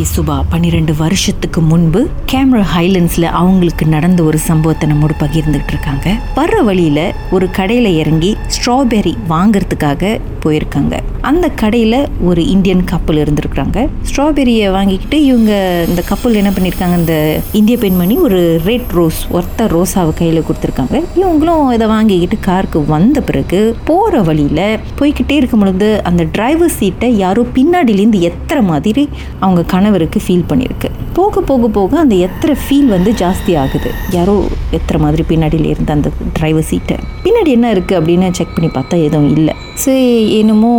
திருமதி சுபா பன்னிரெண்டு வருஷத்துக்கு முன்பு கேமரா ஹைலண்ட்ஸ்ல அவங்களுக்கு நடந்த ஒரு சம்பவத்தை நம்மோடு பகிர்ந்துட்டு இருக்காங்க. வர்ற வழியில ஒரு கடையில இறங்கி ஸ்ட்ராபெரி வாங்குறதுக்காக போயிருக்காங்க. அந்த கடையில ஒரு இந்தியன் கப்பல் இருந்திருக்காங்க ஸ்ட்ராபெரியை வாங்கிக்கிட்டு இவங்க இந்த கப்பல் என்ன பண்ணியிருக்காங்க இந்த இந்திய பெண்மணி ஒரு ரெட் ரோஸ் ஒர்த்த ரோஸாவை கையில் கொடுத்துருக்காங்க. இவங்களும் இதை வாங்கிக்கிட்டு காருக்கு வந்த பிறகு போகிற வழியில் போய்கிட்டே இருக்கும் பொழுது அந்த டிரைவர் சீட்டை யாரோ பின்னாடியிலேருந்து எத்துற மாதிரி அவங்க கணவருக்கு ஃபீல் பண்ணியிருக்கு போக போக போக அந்த எத்தனை ஃபீல் வந்து ஜாஸ்தி ஆகுது. யாரோ எத்தனை மாதிரி பின்னாடியில் இருந்து அந்த டிரைவர் சீட்டை பின்னாடி என்ன இருக்குது அப்படின்னு செக் பண்ணி பார்த்தா எதுவும் இல்லை. சரி என்னமோ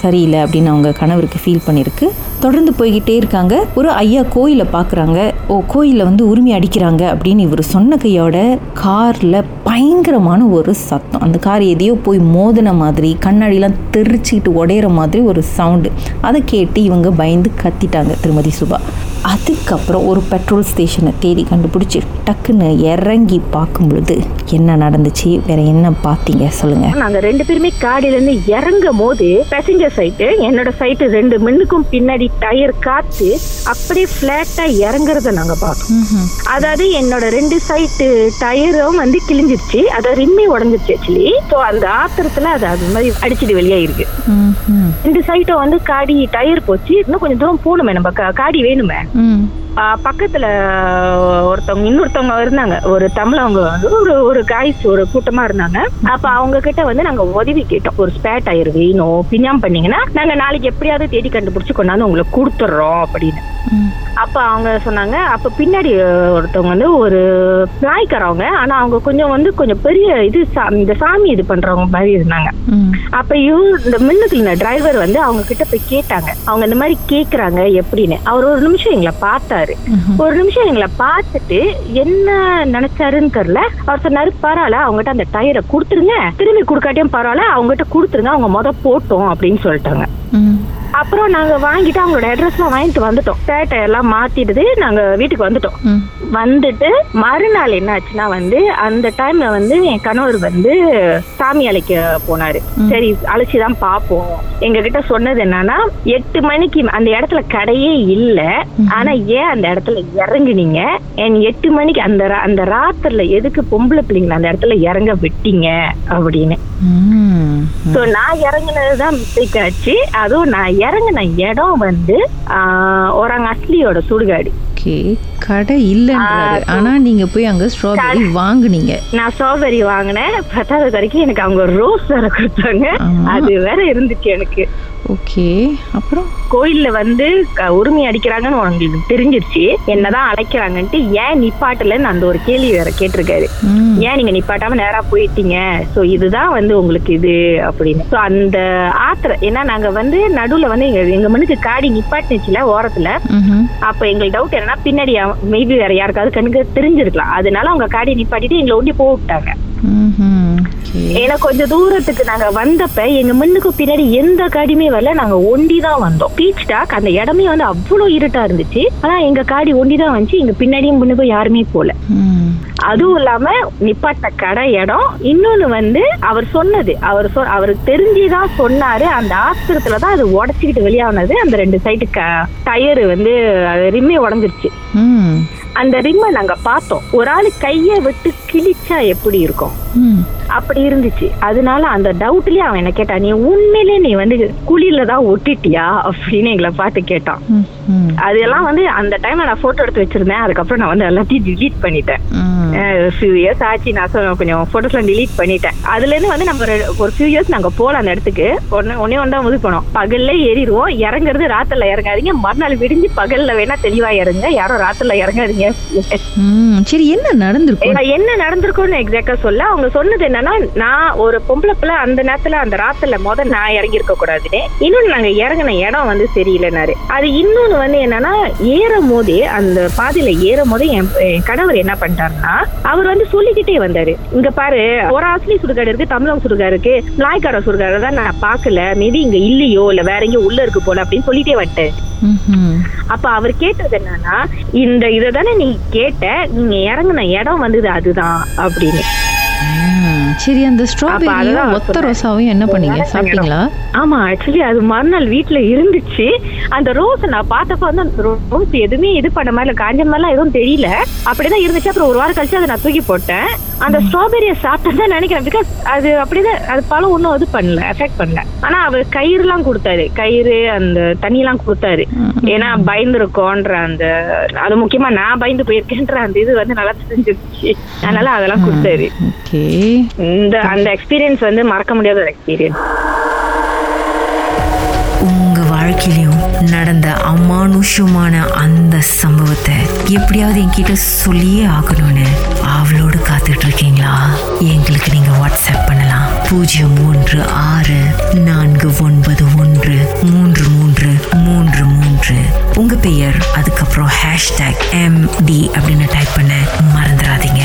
சரியில்லை அப்படின்னு அவங்க கணவருக்கு ஃபீல் பண்ணியிருக்கு தொடர்ந்து போய்கிட்டே இருக்காங்க. ஒரு ஐயா கோயிலை பார்க்குறாங்க. ஓ கோயிலில் வந்து உரிமை அடிக்கிறாங்க அப்படின்னு இவர் சொன்ன கையோட காரில் பயங்கரமான ஒரு சத்தம். அந்த கார் எதையோ போய் மோதின மாதிரி கண்ணாடிலாம் தெரிச்சுக்கிட்டு உடையிற மாதிரி ஒரு சவுண்டு அதை கேட்டு இவங்க பயந்து கத்திட்டாங்க திருமதி சுபா. அதுக்கப்புறம் ஒரு பெட்ரோல் ஸ்டேஷனை தேடி கண்டுபிடிச்சி டக்குன்னு இறங்கி பார்க்கும் பொழுது என்ன நடந்துச்சு? வேற என்ன பார்த்தீங்க? சொல்லுங்க. நாங்க ரெண்டு பேருமே காடியில இருந்து இறங்கும் போது பேசஞ்சர் சைட்டு என்னோட சைட்டு ரெண்டு மின்னுக்கும் பின்னாடி டயர் காத்து அப்படியே பிளாட்டா இறங்குறத நாங்க பார்த்தோம். அதாவது என்னோட ரெண்டு சைட்டு டயரும் வந்து கிழிஞ்சிருச்சு. அத ரிம்மே உடஞ்சிருச்சு ஆக்சுவலி ஸோ அந்த ஆத்திரத்துல அது அது மாதிரி அடிச்சுட்டு வெளியாயிருக்கு. ரெண்டு சைட்டும் வந்து காடி டயர் போச்சு. இன்னும் கொஞ்சம் தூரம் போகணுமே நம்ம. காடி வேணுமே. பக்கத்துல ஒருத்தவங்க இன்னொருத்தவங்க இருந்தாங்க. ஒரு தமிழவங்க வந்து ஒரு ஒரு காய்ஸ் ஒரு கூட்டமா இருந்தாங்க. அப்ப அவங்க கிட்ட வந்து நாங்க உதவி கேட்டோம். ஒரு ஸ்பேர் டயர் வேணும். பின்னாம் பண்ணீங்கன்னா நாங்க நாளைக்கு எப்படியாவது தேடி கண்டுபிடிச்சு கொண்டாந்து உங்களுக்கு கொடுத்துட்றோம் அப்படின்னு. அப்ப அவங்க சொன்னாங்க. அப்ப பின்னாடி ஒருத்தவங்க வந்து ஒரு நாய்க்காரவங்க. ஆனா அவங்க கொஞ்சம் வந்து கொஞ்சம் பெரிய இது இந்த சாமி இது பண்றவங்க மாதிரி இருந்தாங்க. அப்ப இவங்க இந்த மின்னுக்குள்ள டிரைவர் வந்து அவங்க கிட்ட போய் கேட்டாங்க. அவங்க இந்த மாதிரி கேக்குறாங்க எப்படின்னு. அவர் ஒரு நிமிஷம் எங்களை பார்த்தாரு. ஒரு நிமிஷம் எங்களை பார்த்துட்டு என்ன நினைச்சாருன்னு தெரியல. அவர் சொன்னாரு பரவாயில்ல அவங்ககிட்ட அந்த டயரை கொடுத்துருங்க. திரும்பி கொடுக்காட்டியும் பரவாயில்ல அவங்ககிட்ட கொடுத்துருங்க. அவங்க முத போட்டோம் அப்படின்னு சொல்லிட்டாங்க. அப்புறம் நாங்க வாங்கிட்டு அவங்களோட அட்ரஸ்லாம் வாங்கிட்டு வந்துட்டோம். பேட்டை எல்லாம் மாத்திடுது நாங்க வீட்டுக்கு வந்துட்டோம். வந்துட்டு மறுநாள் என்ன ஆச்சுன்னா வந்து அந்த டைம்ல வந்து என் கணவர் வந்து சாமி அழைக்க போனாரு. சரி அழைச்சிதான் பாப்போம் எங்க கிட்ட சொன்னது என்னன்னா எட்டு மணிக்கு அந்த இடத்துல கடையே இல்ல. ஆனா ஏன் அந்த இடத்துல இறங்குனீங்க? என் எட்டு மணிக்கு அந்த அந்த ராத்திரில எதுக்கு பொம்பளை பிள்ளைங்களை அந்த இடத்துல இறங்க விட்டீங்க? அப்படின்னு. நான் இறங்குனதுதான் மிஸ்டேக் ஆச்சு. அதுவும் நான் இறங்குன இடம் வந்து ஒராங்க அஸ்லியோட சுடுகாடு. ஓகே கடை இல்லைன்றாரு. ஆனா நீங்க போய் அங்க ஸ்ட்ராபெரி வாங்குனீங்க. நான் ஸ்ட்ராபெரி வாங்கினேன். பத்தாவது வரைக்கும் எனக்கு அவங்க ரோஸ் வேற கொடுத்தாங்க. அது வேற இருந்துச்சு எனக்கு. ஓகே அப்புறம்? கோயில்ல வந்து உரிமை அடிக்கிறாங்கன்னு உங்களுக்கு தெரிஞ்சிருச்சு. என்னதான் அழைக்கிறாங்கன்ட்டு ஏன் நிப்பாட்டலன்னு அந்த ஒரு கேள்வி வேற கேட்டிருக்காரு. ஏன் நீங்க நிப்பாட்டாம நேரா போயிட்டீங்க? சோ இதுதான் வந்து உங்களுக்கு இது அப்படின்னு. சோ அந்த ஆத்திர ஏன்னா நாங்க வந்து நடுவுல வந்து எங்க எங்க மனுக்கு காடி நிப்பாட்டுச்சுல ஓரத்துல. அப்ப எங்களுக்கு டவுட் என்னன்னா பின்னாடி மேபி வேற யாருக்காவது கண்ணுக்கு தெரிஞ்சிருக்கலாம். அதனால அவங்க காடி நிப்பாட்டிட்டு எங்களை ஒண்டி போக விட்டாங்க ஏன்னா கொஞ்சம் தூரத்துக்கு நாங்க வந்தப்ப எங்க முன்னுக்கு பின்னாடி எந்த காடியுமே வரல. நாங்க ஒண்டி தான் வந்தோம். பீச் டாக் அந்த இடமே வந்து அவ்வளவு இருட்டா இருந்துச்சு. ஆனா எங்க காடி ஒண்டி தான் வந்துச்சு. எங்க பின்னாடியும் முன்னுக்கும் யாருமே போல. அதுவும் இல்லாம நிப்பாட்ட கடை இடம். இன்னொன்னு வந்து அவர் சொன்னது. அவர் சொ அவருக்கு தெரிஞ்சுதான் சொன்னாரு. அந்த ஆஸ்திரத்துல தான் அது உடச்சிக்கிட்டு வெளியானது. அந்த ரெண்டு சைடு டயர் வந்து ரிம்மே உடஞ்சிருச்சு. அந்த ரிம்மை நாங்க பார்த்தோம். ஒரு ஆளு கைய விட்டு கிழிச்சா எப்படி இருக்கும். அப்படி இருந்துச்சு. அதனால அந்த டவுட்லயே அவன் என்ன கேட்டான் நீ உண்மையிலே நீ வந்து குழியில தான் ஒட்டிட்டியா? அப்படின்னு எங்களை பார்த்து கேட்டான். அதெல்லாம் வந்து அந்த டைம்ல நான் போட்டோ எடுத்து வச்சிருந்தேன். அதுக்கப்புறம் நான் வந்து எல்லாத்தையும் delete பண்ணிட்டேன். ஃபியூ இயர்ஸ் ஆச்சு. நான் சொ- கொஞ்சம் போட்டோஸ்லாம் delete பண்ணிட்டேன். அதுல இருந்து வந்து நம்ம ஒரு- ஃபியூ இயர்ஸ் நாங்க போல அந்த இடத்துக்கு. ஒன்னே ஒன்று தான் முடிவு பண்ணோம் பகல்ல ஏறிடுவோம். இறங்குறது ராத்திரில இறங்காதீங்க. மறுநாள் விடிஞ்சு பகல்ல வேணா தெளிவா இறங்க யாரும் ராத்திரில இறங்காதீங்க. சரி என்ன நடந்திருக்கும்? என்ன நடந்திருக்கும்னு எக்ஸாக்டா சொல்ல அவங்க சொன்னது என்னன்னா நான் ஒரு பொம்பளை பிள்ளை அந்த நேரத்துல அந்த ராத்திரில முத நான் இறங்கி இருக்க கூடாதுன்னு. இன்னொன்னு நாங்க இறங்கின இடம் வந்து சரியில்லைனாரு அது இன்னொன்னு வந்து என்னன்னா ஏறும் போதே அந்த பாதையில ஏறும் போதே என் கணவர் என்ன பண்ணிட்டாருன்னா அவர் வந்து சொல்லிக்கிட்டே வந்தாரு. இங்க பாரு ஒரு ஆசிலி சுடுகாடு இருக்கு தமிழகம் சுடுகாடு இருக்கு நாய்க்கார சுடுகாடு தான் நான் பார்க்கல மேபி இங்க இல்லையோ இல்ல வேற எங்கேயோ உள்ள இருக்கு போல அப்படின்னு சொல்லிட்டே வந்துட்டேன். அப்ப அவர் கேட்டது என்னன்னா இந்த இதை தானே நீ கேட்ட நீங்க இறங்குன இடம் வந்தது அதுதான் அப்படின்னு. சரி அந்த ஸ்ட்ராபெரியும் ஒத்த. ரோசாவையும் என்ன பண்ணீங்க? சாப்பிட்டீங்களா? ஆமா ஆக்சுவலி அது மறுநாள் வீட்ல இருந்துச்சு. அந்த ரோஸ் நான் பார்த்தப்ப வந்து அந்த ரோஸ் எதுவுமே இது பண்ண மாதிரி இல்ல, காஞ்ச மாதிரிலாம் எதுவும் தெரியல. அப்படிதான் இருந்துச்சு. அப்புறம் ஒரு வாரம் கழிச்சு அதை நான் தூக்கி போட்டேன். அந்த ஸ்ட்ராபெரியை சாப்பிட்டதான் நினைக்கிறேன். பிகாஸ் அது அப்படிதான் அது பழம் ஒன்றும் இது பண்ணல எஃபெக்ட் பண்ணல. ஆனா அவர் கயிறுலாம் கொடுத்தாரு. கயிறு அந்த தண்ணியெல்லாம் கொடுத்தாரு. ஏன்னா பயந்துருக்கோன்ற அந்த அது முக்கியமா நான் பயந்து போயிருக்கேன்ற அந்த இது வந்து நல்லா தெரிஞ்சிருச்சு. அதனால அதெல்லாம் கொடுத்தாரு. ஓகே. இந்த அந்த எக்ஸ்பீரியன்ஸ் வந்து மறக்க முடியாத ஒரு எக்ஸ்பீரியன்ஸ் உங்க வாழ்க்கையிலும் நடந்த அமானுஷமான அந்த சம்பவத்தை எப்படியாவது என்கிட்ட சொல்லியே ஆகணும்னு அவளோடு காத்துட்டு இருக்கீங்களா எங்களுக்கு நீங்க வாட்ஸ்அப் பண்ணலாம். பூஜ்ஜியம் மூன்று ஆறு நான்கு ஒன்பது ஒன்று மூன்று மூன்று மூன்று மூன்று. உங்க பெயர் அதுக்கப்புறம் ஹேஷ்டேக் எம் டி அப்படின்னு டைப் பண்ண மறந்துடாதீங்க.